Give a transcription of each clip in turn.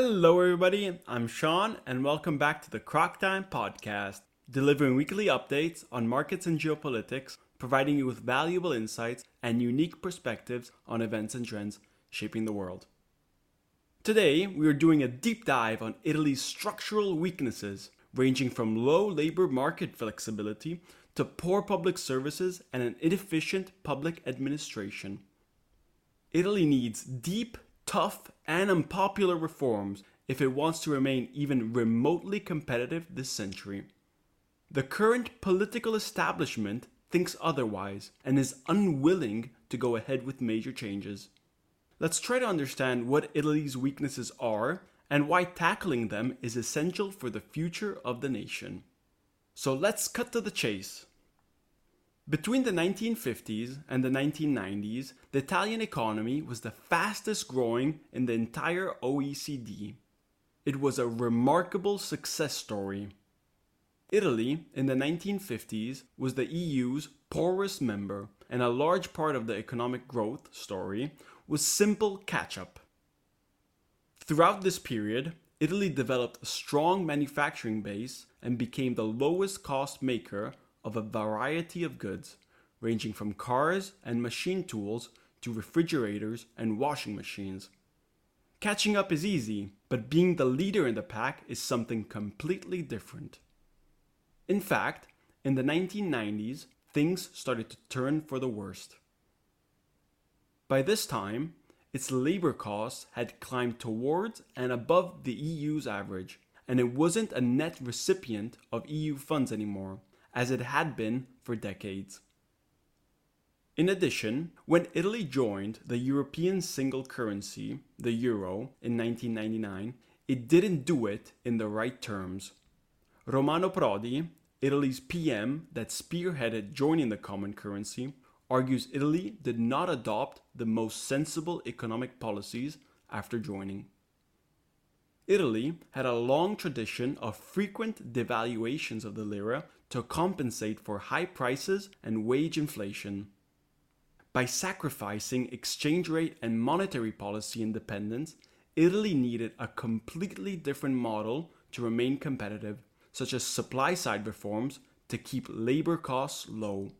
Hello, everybody. I'm Sean, and welcome back to the Croc Time Podcast, delivering weekly updates on markets and geopolitics, providing you with valuable insights and unique perspectives on events and trends shaping the world. Today, we are doing a deep dive on Italy's structural weaknesses, ranging from low labor market flexibility to poor public services and an inefficient public administration. Italy needs deep tough, and unpopular reforms if it wants to remain even remotely competitive this century. The current political establishment thinks otherwise and is unwilling to go ahead with major changes. Let's try to understand what Italy's weaknesses are and why tackling them is essential for the future of the nation. So let's cut to the chase. Between the 1950s and the 1990s, the Italian economy was the fastest growing in the entire OECD. It was a remarkable success story. Italy, in the 1950s, was the EU's poorest member, and a large part of the economic growth story was simple catch up. Throughout this period, Italy developed a strong manufacturing base and became the lowest cost maker of a variety of goods, ranging from cars and machine tools to refrigerators and washing machines. Catching up is easy, but being the leader in the pack is something completely different. In fact, in the 1990s, things started to turn for the worst. By this time, its labor costs had climbed towards and above the EU's average, and it wasn't a net recipient of EU funds anymore, as it had been for decades. In addition, when Italy joined the European single currency, the euro, in 1999, it didn't do it in the right terms. Romano Prodi, Italy's PM that spearheaded joining the common currency, argues Italy did not adopt the most sensible economic policies after joining. Italy had a long tradition of frequent devaluations of the lira to compensate for high prices and wage inflation. By sacrificing exchange rate and monetary policy independence, Italy needed a completely different model to remain competitive, such as supply side reforms to keep labor costs low.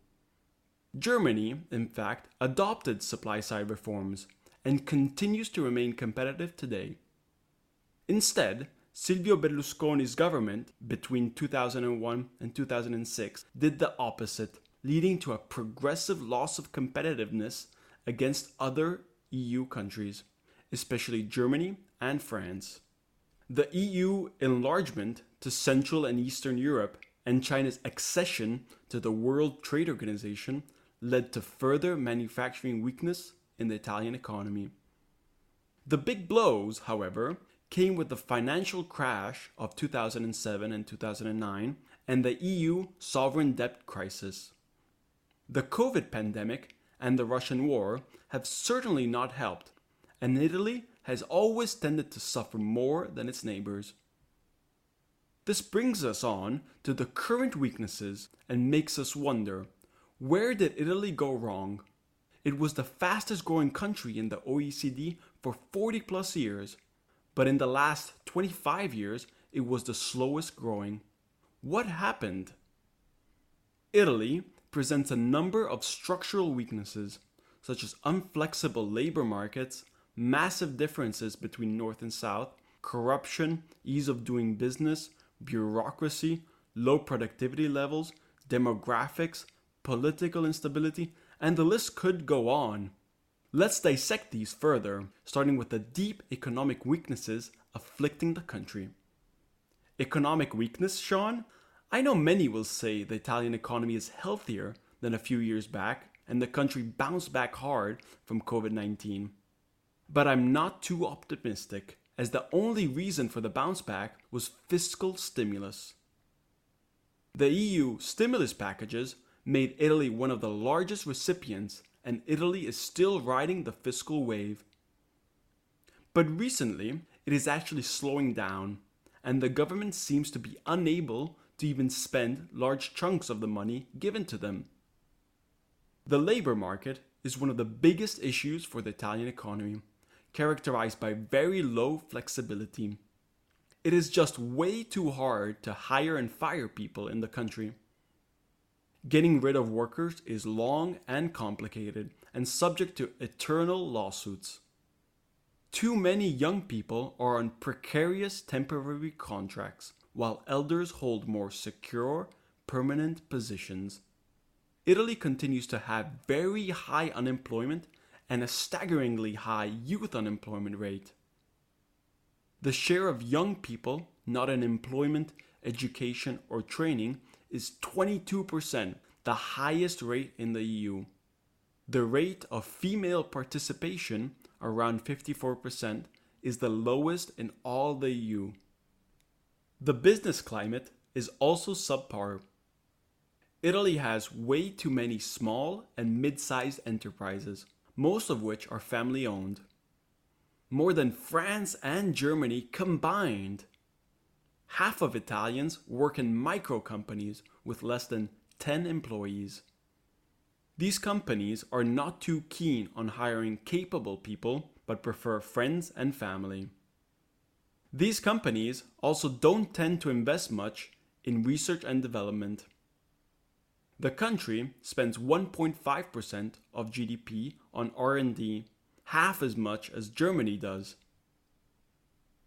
Germany, in fact, adopted supply side reforms and continues to remain competitive today. Instead, Silvio Berlusconi's government between 2001 and 2006 did the opposite, leading to a progressive loss of competitiveness against other EU countries, especially Germany and France. The EU enlargement to Central and Eastern Europe and China's accession to the World Trade Organization led to further manufacturing weakness in the Italian economy. The big blows, however, came with the financial crash of 2007 and 2009 and the EU sovereign debt crisis. The COVID pandemic and the Russian war have certainly not helped, and Italy has always tended to suffer more than its neighbors. This brings us on to the current weaknesses and makes us wonder where did Italy go wrong? It was the fastest growing country in the OECD for 40 plus years but in the last 25 years, it was the slowest growing. What happened? Italy presents a number of structural weaknesses, such as unflexible labor markets, massive differences between North and South, corruption, ease of doing business, bureaucracy, low productivity levels, demographics, political instability, and the list could go on. Let's dissect these further, starting with the deep economic weaknesses afflicting the country. Economic weakness, Sean? I know many will say the Italian economy is healthier than a few years back and the country bounced back hard from COVID 19. But I'm not too optimistic, as the only reason for the bounce back was fiscal stimulus. The EU stimulus packages made Italy one of the largest recipients and Italy is still riding the fiscal wave. But recently, it is actually slowing down, and the government seems to be unable to even spend large chunks of the money given to them. The labor market is one of the biggest issues for the Italian economy. characterized by very low flexibility. It is just way too hard to hire and fire people in the country. Getting rid of workers is long and complicated and subject to eternal lawsuits. Too many young people are on precarious temporary contracts, while elders hold more secure, permanent positions. Italy continues to have very high unemployment and a staggeringly high youth unemployment rate. The share of young people not in employment, education, or training is 22%, the highest rate in the EU. The rate of female participation, around 54%, is the lowest in all the EU. The business climate is also subpar. Italy has way too many small and mid sized enterprises, most of which are family owned. More than France and Germany combined. Half of Italians work in micro companies with less than 10 employees. These companies are not too keen on hiring capable people, but prefer friends and family. These companies also don't tend to invest much in research and development. The country spends 1.5% of GDP on R&D, half as much as Germany does.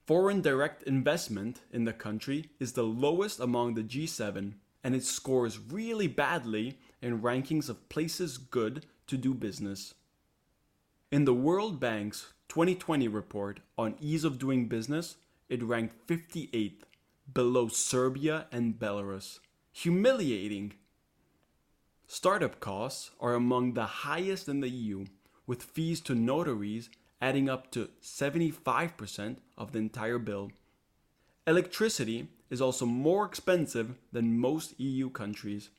Foreign direct investment in the country is the lowest among the G7 and it scores really badly in rankings of places good to do business. In the World Bank's 2020 report on ease of doing business, it ranked 58th, below Serbia and Belarus. Humiliating! Startup costs are among the highest in the EU, with fees to notaries adding up to 75% of the entire bill. Electricity is also more expensive than most EU countries.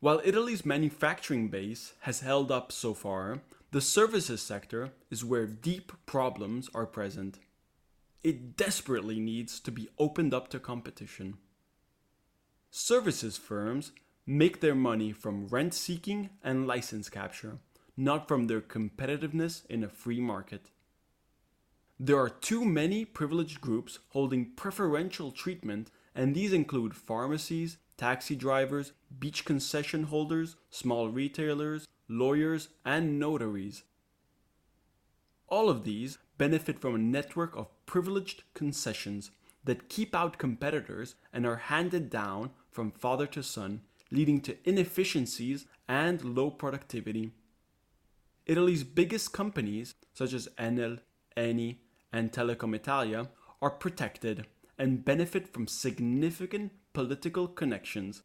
While Italy's manufacturing base has held up so far, the services sector is where deep problems are present. It desperately needs to be opened up to competition. Services firms make their money from rent seeking and license capture, not from their competitiveness in a free market. There are too many privileged groups holding preferential treatment, and these include pharmacies, taxi drivers, beach concession holders, small retailers, lawyers, and notaries. All of these benefit from a network of privileged concessions that keep out competitors and are handed down from father to son, leading to inefficiencies and low productivity. Italy's biggest companies, such as Enel, Eni, and Telecom Italia are protected and benefit from significant political connections.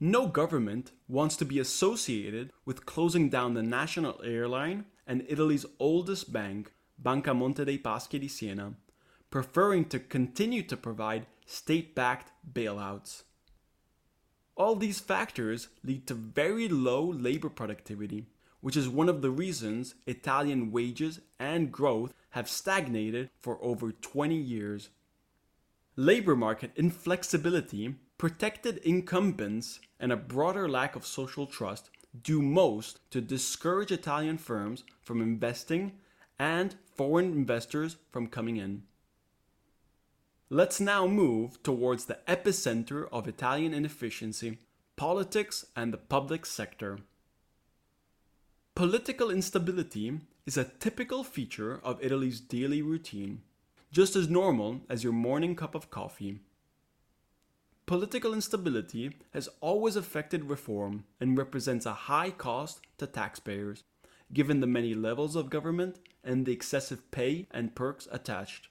No government wants to be associated with closing down the national airline and Italy's oldest bank, Banca Monte dei Paschi di Siena, preferring to continue to provide state backed bailouts. All these factors lead to very low labor productivity which is one of the reasons Italian wages and growth have stagnated for over 20 years. Labor market inflexibility, protected incumbents, and a broader lack of social trust do most to discourage Italian firms from investing and foreign investors from coming in. Let's now move towards the epicenter of Italian inefficiency politics and the public sector. Political instability is a typical feature of Italy's daily routine, just as normal as your morning cup of coffee. Political instability has always affected reform and represents a high cost to taxpayers, given the many levels of government and the excessive pay and perks attached.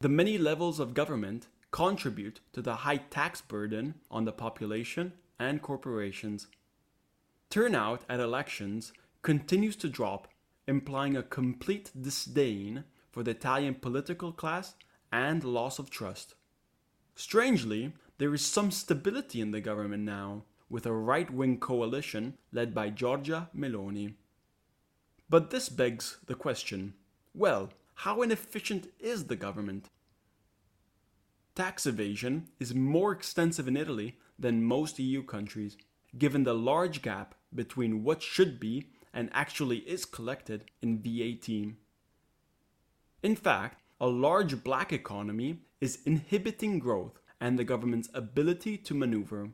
The many levels of government contribute to the high tax burden on the population and corporations. Turnout at elections continues to drop, implying a complete disdain for the Italian political class and loss of trust. Strangely, there is some stability in the government now, with a right wing coalition led by Giorgia Meloni. But this begs the question well, how inefficient is the government? Tax evasion is more extensive in Italy than most EU countries, given the large gap between what should be and actually is collected in VAT. In fact, a large black economy is inhibiting growth and the government's ability to maneuver.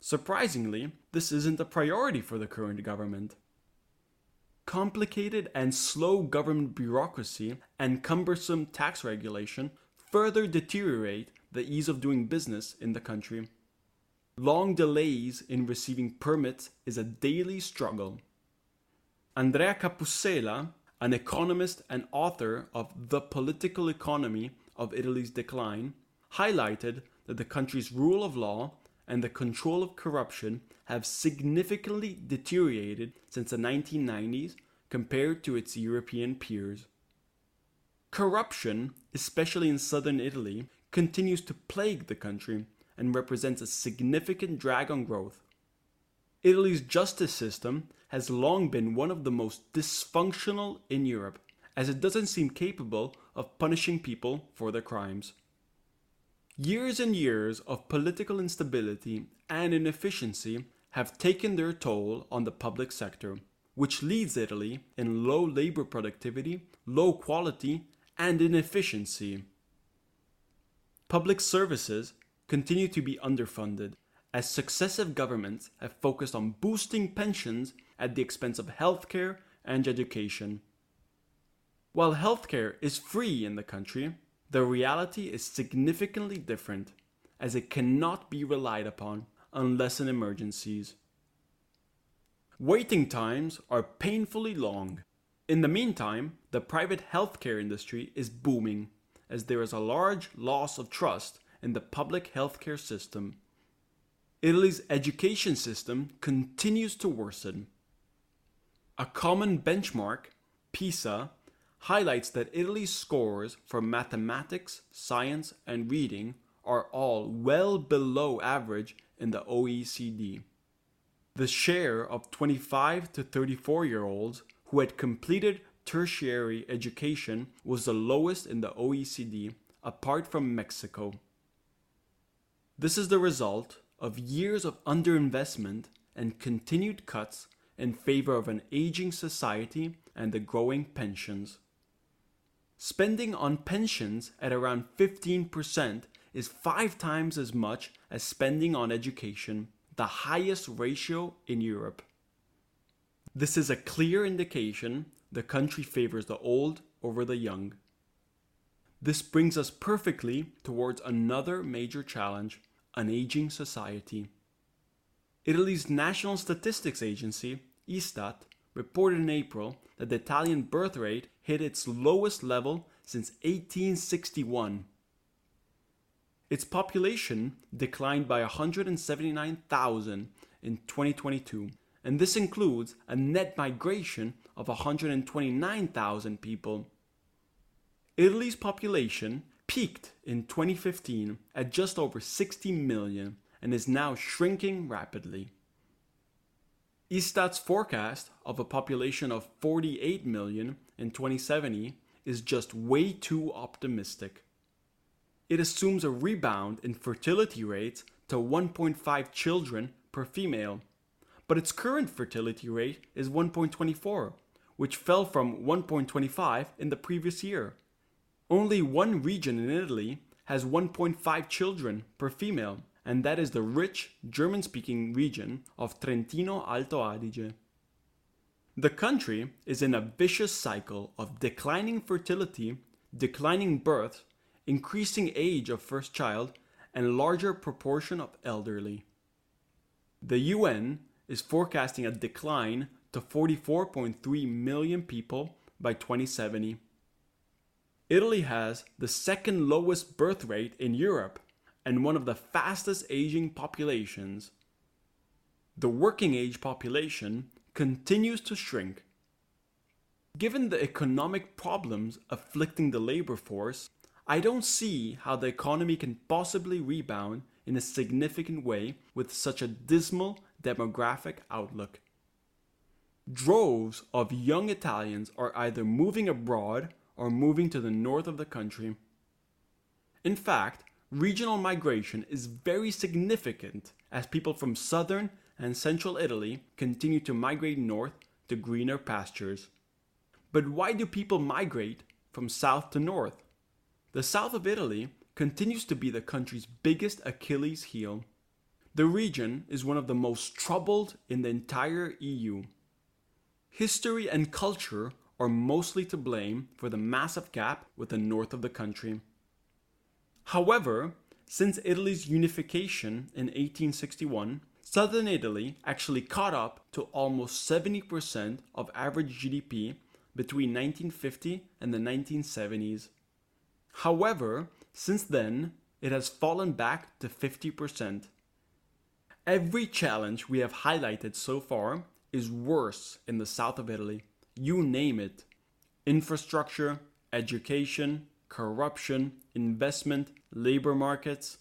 Surprisingly, this isn't a priority for the current government. Complicated and slow government bureaucracy and cumbersome tax regulation further deteriorate the ease of doing business in the country. Long delays in receiving permits is a daily struggle. Andrea Capussela, an economist and author of The Political Economy of Italy's Decline, highlighted that the country's rule of law and the control of corruption have significantly deteriorated since the 1990s compared to its European peers. Corruption, especially in southern Italy, continues to plague the country and represents a significant drag on growth. Italy's justice system has long been one of the most dysfunctional in Europe, as it doesn't seem capable of punishing people for their crimes. Years and years of political instability and inefficiency have taken their toll on the public sector, which leads Italy in low labor productivity, low quality, and inefficiency. Public services continue to be underfunded as successive governments have focused on boosting pensions at the expense of healthcare and education. While healthcare is free in the country, the reality is significantly different as it cannot be relied upon unless in emergencies. Waiting times are painfully long. In the meantime, the private healthcare industry is booming as there is a large loss of trust in the public healthcare system. Italy's education system continues to worsen. A common benchmark, PISA, highlights that Italy's scores for mathematics, science, and reading are all well below average in the OECD. The share of 25 to 34 year olds who had completed tertiary education was the lowest in the OECD, apart from Mexico. This is the result of years of underinvestment and continued cuts in favor of an aging society and the growing pensions. Spending on pensions at around 15% is five times as much as spending on education, the highest ratio in Europe. This is a clear indication the country favors the old over the young. This brings us perfectly towards another major challenge an aging society. Italy's National Statistics Agency, Istat, reported in April that the Italian birth rate hit its lowest level since 1861. Its population declined by 179,000 in 2022, and this includes a net migration of 129,000 people. Italy's population peaked in 2015 at just over 60 million and is now shrinking rapidly. Istat's forecast of a population of 48 million in 2070 is just way too optimistic. It assumes a rebound in fertility rates to 1.5 children per female, but its current fertility rate is 1.24, which fell from 1.25 in the previous year. Only one region in Italy has 1.5 children per female, and that is the rich German speaking region of Trentino Alto Adige. The country is in a vicious cycle of declining fertility, declining birth, increasing age of first child, and larger proportion of elderly. The UN is forecasting a decline to 44.3 million people by 2070. Italy has the second lowest birth rate in Europe and one of the fastest aging populations. The working age population continues to shrink. Given the economic problems afflicting the labor force, I don't see how the economy can possibly rebound in a significant way with such a dismal demographic outlook. Droves of young Italians are either moving abroad or moving to the north of the country. In fact, regional migration is very significant as people from southern and central Italy continue to migrate north to greener pastures. But why do people migrate from south to north? The south of Italy continues to be the country's biggest Achilles heel. The region is one of the most troubled in the entire EU. History and culture are mostly to blame for the massive gap with the north of the country. However, since Italy's unification in 1861, southern Italy actually caught up to almost 70% of average GDP between 1950 and the 1970s. However, since then, it has fallen back to 50%. Every challenge we have highlighted so far is worse in the south of Italy. You name it infrastructure, education, corruption, investment, labor markets.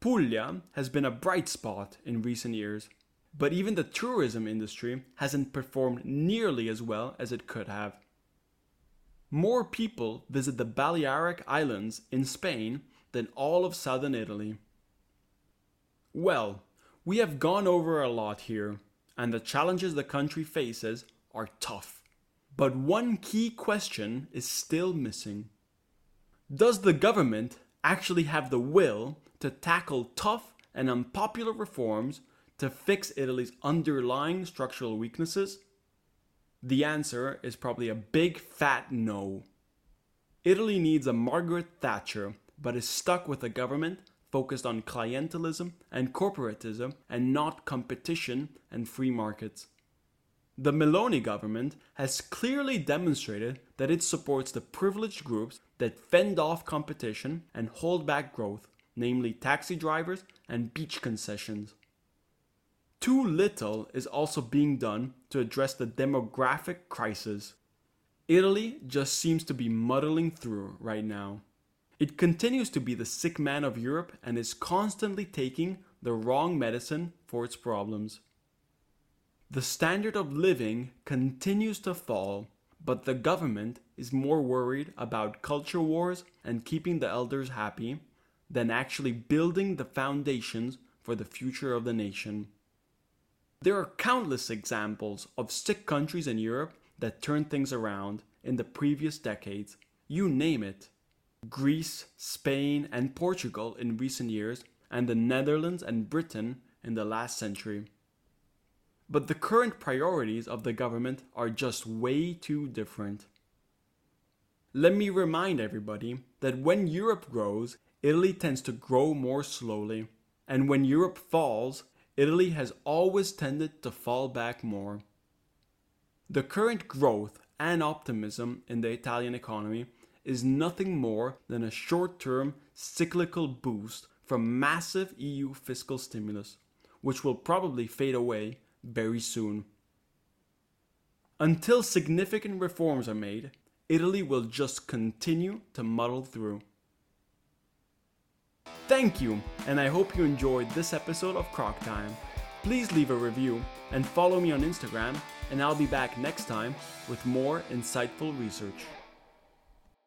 Puglia has been a bright spot in recent years, but even the tourism industry hasn't performed nearly as well as it could have. More people visit the Balearic Islands in Spain than all of southern Italy. Well, we have gone over a lot here, and the challenges the country faces are tough. But one key question is still missing. Does the government actually have the will to tackle tough and unpopular reforms to fix Italy's underlying structural weaknesses? The answer is probably a big fat no. Italy needs a Margaret Thatcher, but is stuck with a government focused on clientelism and corporatism and not competition and free markets. The Meloni government has clearly demonstrated that it supports the privileged groups that fend off competition and hold back growth, namely taxi drivers and beach concessions. Too little is also being done to address the demographic crisis. Italy just seems to be muddling through right now. It continues to be the sick man of Europe and is constantly taking the wrong medicine for its problems. The standard of living continues to fall, but the government is more worried about culture wars and keeping the elders happy than actually building the foundations for the future of the nation. There are countless examples of sick countries in Europe that turned things around in the previous decades. You name it. Greece, Spain, and Portugal in recent years, and the Netherlands and Britain in the last century. But the current priorities of the government are just way too different. Let me remind everybody that when Europe grows, Italy tends to grow more slowly. And when Europe falls, Italy has always tended to fall back more. The current growth and optimism in the Italian economy is nothing more than a short term cyclical boost from massive EU fiscal stimulus, which will probably fade away very soon. Until significant reforms are made, Italy will just continue to muddle through. Thank you, and I hope you enjoyed this episode of Croc Time. Please leave a review and follow me on Instagram, and I'll be back next time with more insightful research.